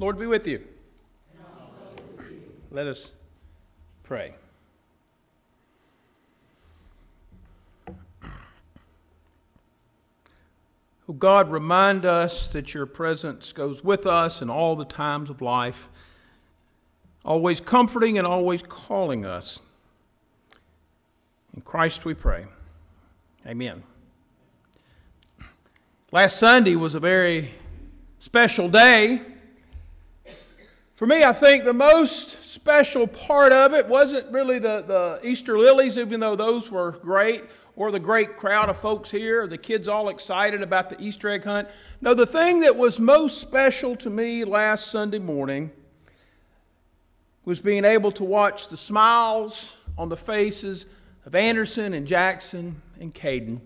Lord be with you. Let us pray. Oh God, remind us that your presence goes with us in all the times of life, always comforting and always calling us. In Christ we pray. Amen. Last Sunday was a very special day. For me, I think the most special part of it wasn't really the, the Easter lilies, even though those were great or the great crowd of folks here, the kids all excited about the Easter egg hunt. No, the thing that was most special to me last Sunday morning was being able to watch the smiles on the faces of Anderson and Jackson and Caden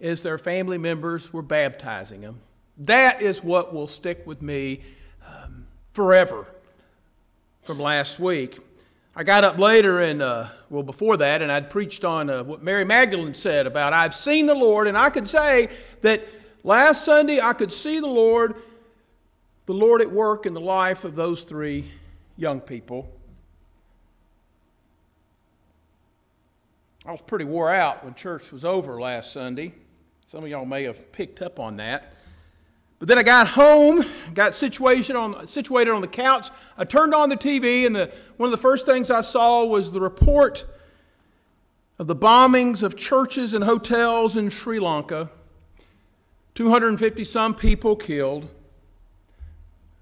as their family members were baptizing them. That is what will stick with me forever from last week. I got up later and, uh, well, before that, and I'd preached on uh, what Mary Magdalene said about, I've seen the Lord, and I could say that last Sunday I could see the Lord, the Lord at work in the life of those three young people. I was pretty wore out when church was over last Sunday. Some of y'all may have picked up on that. But then I got home, got situated on, situated on the couch. I turned on the TV, and the, one of the first things I saw was the report of the bombings of churches and hotels in Sri Lanka. 250 some people killed.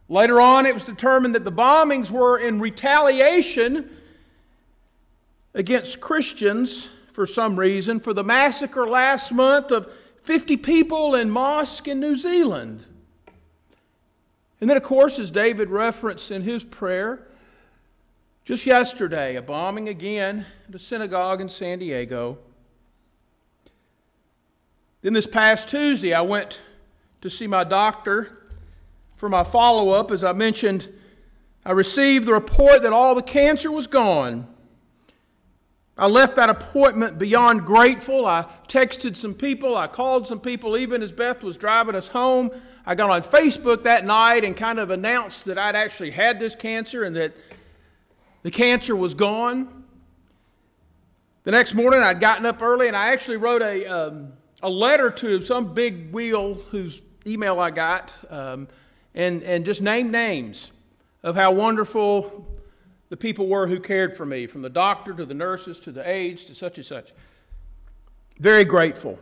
Later on, it was determined that the bombings were in retaliation against Christians for some reason for the massacre last month of 50 people in mosque in New Zealand. And then, of course, as David referenced in his prayer, just yesterday, a bombing again at a synagogue in San Diego. Then this past Tuesday, I went to see my doctor for my follow up. As I mentioned, I received the report that all the cancer was gone. I left that appointment beyond grateful. I texted some people, I called some people, even as Beth was driving us home. I got on Facebook that night and kind of announced that I'd actually had this cancer and that the cancer was gone. The next morning, I'd gotten up early and I actually wrote a, um, a letter to some big wheel whose email I got um, and, and just named names of how wonderful the people were who cared for me, from the doctor to the nurses to the aides to such and such. Very grateful.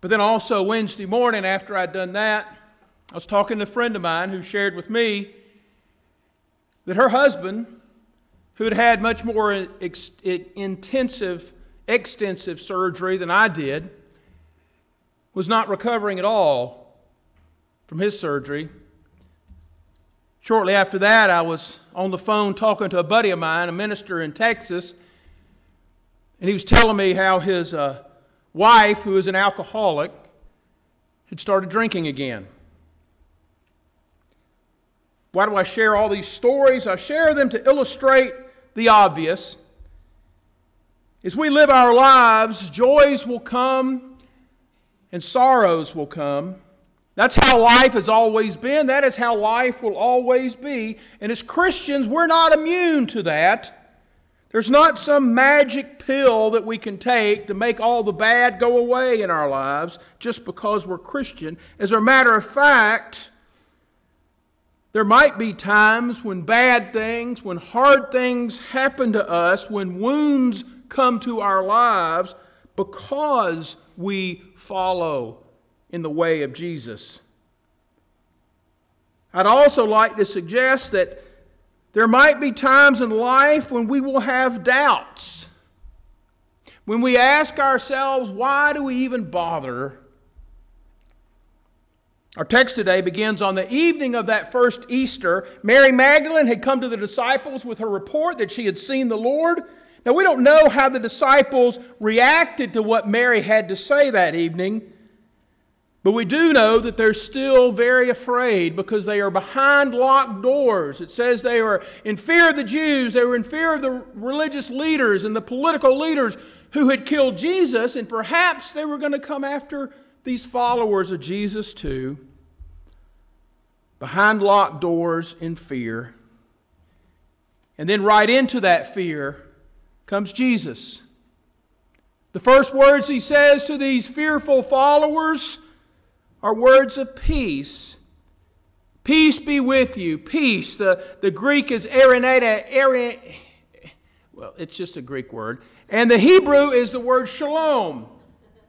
But then also Wednesday morning, after I'd done that, I was talking to a friend of mine who shared with me that her husband, who had had much more ex- intensive, extensive surgery than I did, was not recovering at all from his surgery Shortly after that, I was on the phone talking to a buddy of mine, a minister in Texas, and he was telling me how his uh, wife, who is an alcoholic, had started drinking again. Why do I share all these stories? I share them to illustrate the obvious. As we live our lives, joys will come and sorrows will come. That's how life has always been. That is how life will always be. And as Christians, we're not immune to that. There's not some magic pill that we can take to make all the bad go away in our lives just because we're Christian. As a matter of fact, there might be times when bad things, when hard things happen to us, when wounds come to our lives because we follow in the way of Jesus. I'd also like to suggest that there might be times in life when we will have doubts. When we ask ourselves, why do we even bother? Our text today begins on the evening of that first Easter. Mary Magdalene had come to the disciples with her report that she had seen the Lord. Now, we don't know how the disciples reacted to what Mary had to say that evening. But we do know that they're still very afraid because they are behind locked doors. It says they are in fear of the Jews, they were in fear of the religious leaders and the political leaders who had killed Jesus, and perhaps they were going to come after these followers of Jesus too. behind locked doors in fear. And then, right into that fear, comes Jesus. The first words he says to these fearful followers are words of peace. Peace be with you. Peace. The, the Greek is erineta. well, it's just a Greek word. And the Hebrew is the word shalom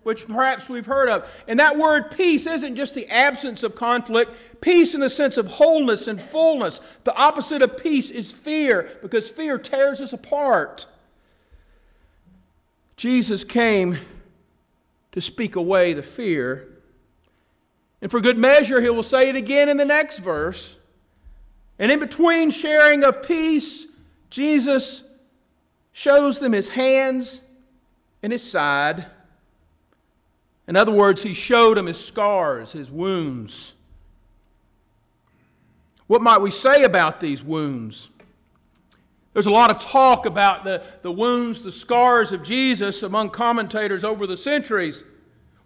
which perhaps we've heard of. And that word peace isn't just the absence of conflict, peace in the sense of wholeness and fullness. The opposite of peace is fear, because fear tears us apart. Jesus came to speak away the fear. And for good measure, he will say it again in the next verse. And in between sharing of peace, Jesus shows them his hands and his side. In other words, he showed them his scars, his wounds. What might we say about these wounds? There's a lot of talk about the, the wounds, the scars of Jesus among commentators over the centuries.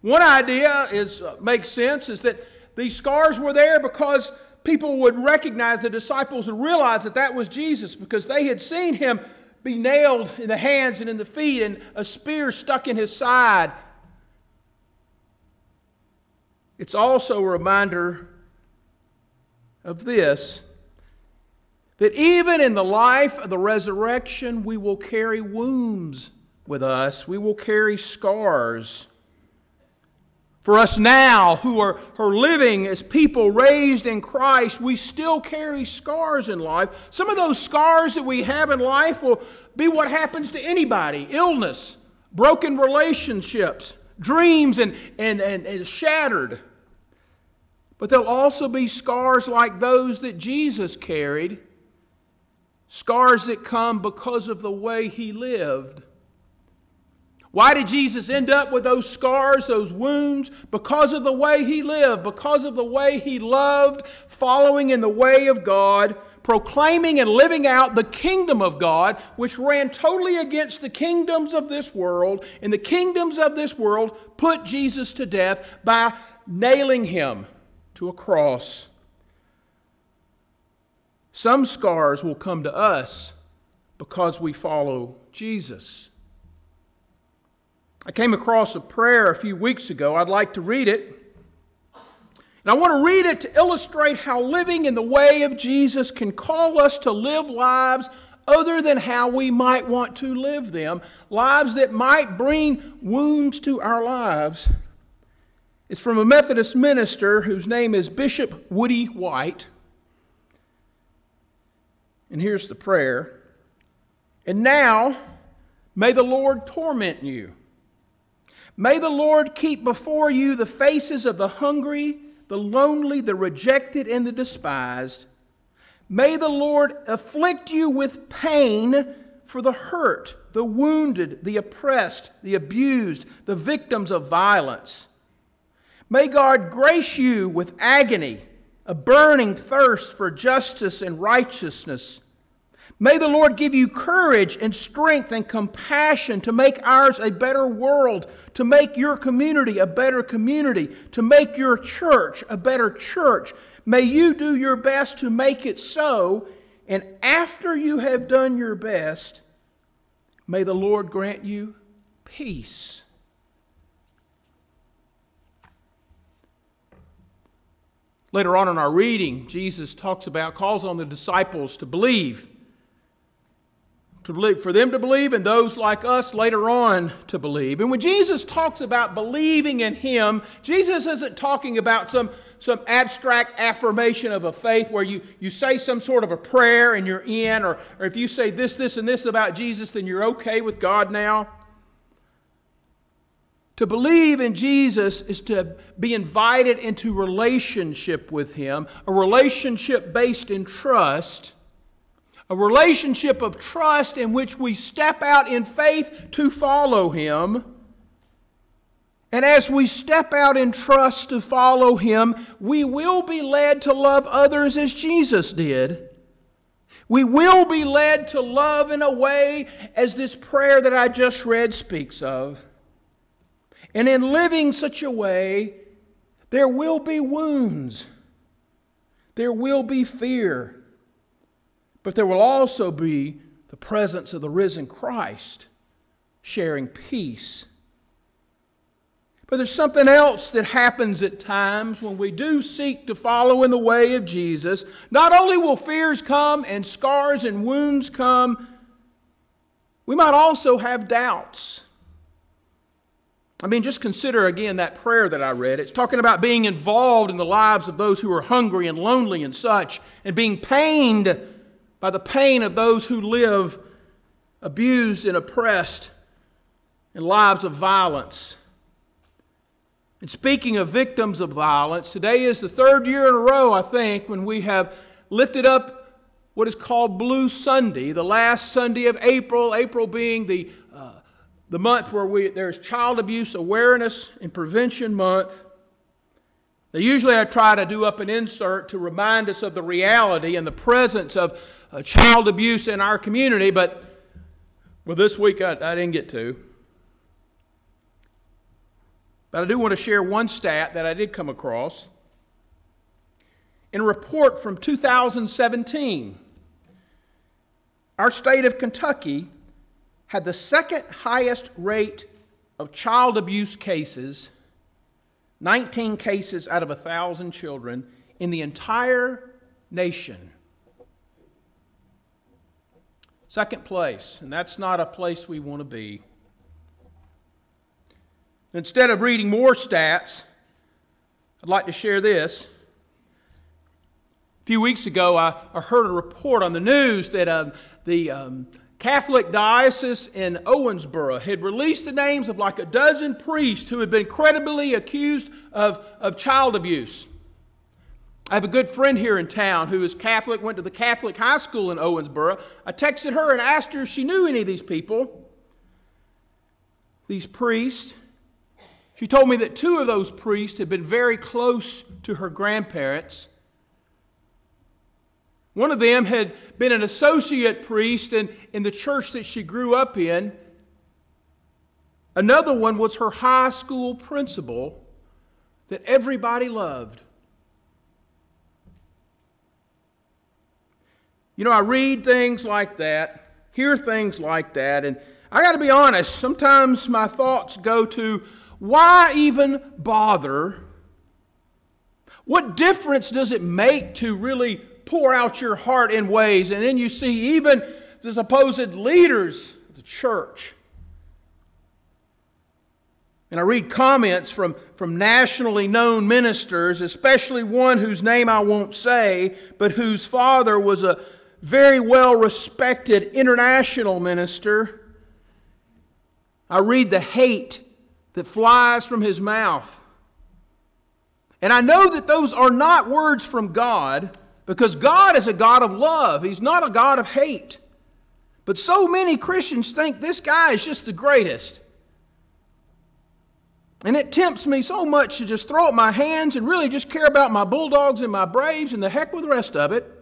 One idea is uh, makes sense is that these scars were there because people would recognize the disciples would realize that that was Jesus because they had seen him be nailed in the hands and in the feet and a spear stuck in his side it's also a reminder of this that even in the life of the resurrection, we will carry wounds with us, we will carry scars. For us now, who are, are living as people raised in Christ, we still carry scars in life. Some of those scars that we have in life will be what happens to anybody illness, broken relationships, dreams, and, and, and, and shattered. But there'll also be scars like those that Jesus carried, scars that come because of the way he lived. Why did Jesus end up with those scars, those wounds? Because of the way he lived, because of the way he loved, following in the way of God, proclaiming and living out the kingdom of God, which ran totally against the kingdoms of this world. And the kingdoms of this world put Jesus to death by nailing him to a cross. Some scars will come to us because we follow Jesus. I came across a prayer a few weeks ago. I'd like to read it. And I want to read it to illustrate how living in the way of Jesus can call us to live lives other than how we might want to live them, lives that might bring wounds to our lives. It's from a Methodist minister whose name is Bishop Woodie White. And here's the prayer. And now, may the Lord torment you. May the Lord keep before you the faces of the hungry, the lonely, the rejected, and the despised. May the Lord afflict you with pain for the hurt, the wounded, the oppressed, the abused, the victims of violence. May God grace you with agony, a burning thirst for justice and righteousness. May the Lord give you courage and strength and compassion to make ours a better world, to make your community a better community, to make your church a better church. May you do your best to make it so, and after you have done your best, may the Lord grant you peace. Later on in our reading, Jesus talks about, calls on the disciples to believe. To believe, for them to believe, and those like us later on to believe. And when Jesus talks about believing in Him, Jesus isn't talking about some, some abstract affirmation of a faith where you, you say some sort of a prayer and you're in, or, or if you say this, this, and this about Jesus, then you're okay with God now. To believe in Jesus is to be invited into relationship with Him, a relationship based in trust, a relationship of trust in which we step out in faith to follow Him. And as we step out in trust to follow Him, we will be led to love others as Jesus did. We will be led to love in a way as this prayer that I just read speaks of. And in living such a way, there will be wounds. There will be fear, but there will also be the presence of the risen Christ sharing peace. But there's something else that happens at times when we do seek to follow in the way of Jesus. Not only will fears come and scars and wounds come, we might also have doubts. I mean, just consider again that prayer that I read. It's talking about being involved in the lives of those who are hungry and lonely and such, and being pained by the pain of those who live abused and oppressed in lives of violence. And speaking of victims of violence, today is the third year in a row, I think, when we have lifted up what is called Blue Sunday, the last Sunday of April, April being the uh, the month where we, there's Child Abuse Awareness and Prevention Month. Now, usually I try to do up an insert to remind us of the reality and the presence of uh, child abuse in our community, but well, this week I, I didn't get to. But I do want to share one stat that I did come across. In a report from 2017, our state of Kentucky had the second highest rate of child abuse cases, 19 cases out of 1,000 children, in the entire nation. Second place, and that's not a place we want to be. Instead of reading more stats, I'd like to share this. A few weeks ago, I, heard a report on the news that um, the um, Catholic Diocese in Owensboro had released the names of like a dozen priests who had been credibly accused of, of child abuse. I have a good friend here in town who is Catholic, went to the Catholic high school in Owensboro. I texted her and asked her if she knew any of these people, these priests. She told me that two of those priests had been very close to her grandparents. One of them had been an associate priest in, in the church that she grew up in. Another one was her high school principal that everybody loved. You know, I read things like that, hear things like that, and I got to be honest, sometimes my thoughts go to why even bother? What difference does it make to really pour out your heart in ways. And then you see even the supposed leaders of the church. And I read comments from, from nationally known ministers, especially one whose name I won't say, but whose father was a very well respected international minister. I read the hate that flies from his mouth. And I know that those are not words from God, because God is a God of love, He's not a God of hate. But so many Christians think this guy is just the greatest. And it tempts me so much to just throw up my hands and really just care about my Bulldogs and my Braves and the heck with the rest of it.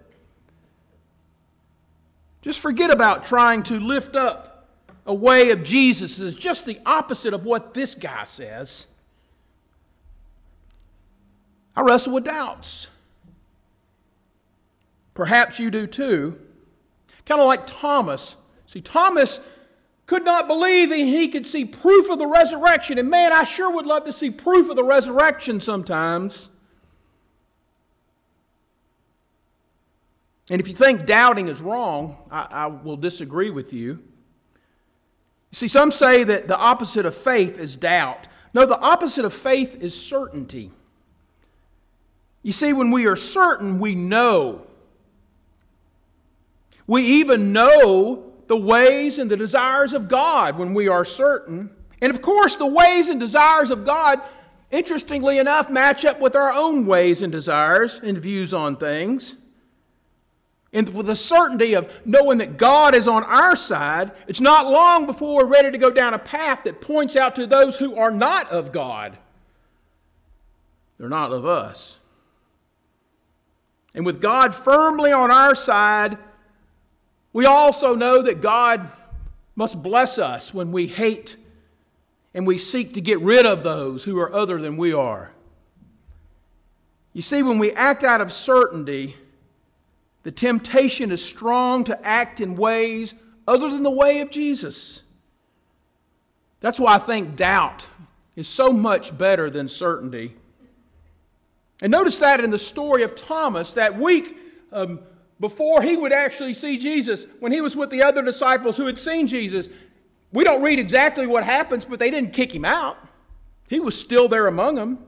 Just forget about trying to lift up a way of Jesus as just the opposite of what this guy says. I wrestle with doubts. Perhaps you do too. Kind of like Thomas. See, Thomas could not believe he could see proof of the resurrection. And man, I sure would love to see proof of the resurrection sometimes. And if you think doubting is wrong, I, I, will disagree with you. You see, some say that the opposite of faith is doubt. No, the opposite of faith is certainty. You see, when we are certain, we know. We even know the ways and the desires of God when we are certain. And of course, the ways and desires of God, interestingly enough, match up with our own ways and desires and views on things. And with the certainty of knowing that God is on our side, it's not long before we're ready to go down a path that points out to those who are not of God. They're not of us. And with God firmly on our side, we also know that God must bless us when we hate and we seek to get rid of those who are other than we are. You see, when we act out of certainty, the temptation is strong to act in ways other than the way of Jesus. That's why I think doubt is so much better than certainty. And notice that in the story of Thomas, that week um, before he would actually see Jesus, when he was with the other disciples who had seen Jesus, we don't read exactly what happens, but they didn't kick him out. He was still there among them.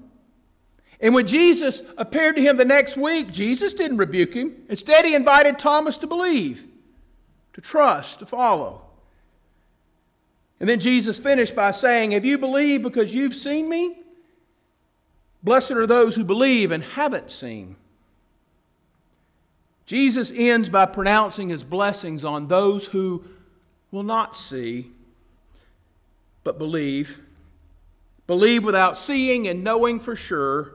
And when Jesus appeared to him the next week, Jesus didn't rebuke him. Instead, he invited Thomas to believe, to trust, to follow. And then Jesus finished by saying, Have you believed because you've seen me? Blessed are those who believe and haven't seen. Jesus ends by pronouncing his blessings on those who will not see, but believe. Believe without seeing and knowing for sure.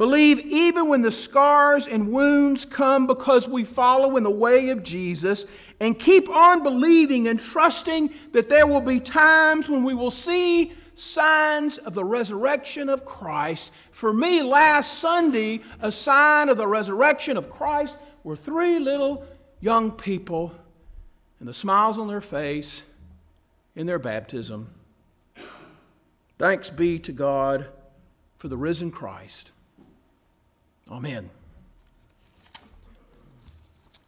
Believe even when the scars and wounds come because we follow in the way of Jesus. And keep on believing and trusting that there will be times when we will see signs of the resurrection of Christ. For me, last Sunday, a sign of the resurrection of Christ were three little young people and the smiles on their face in their baptism. Thanks be to God for the risen Christ. Amen.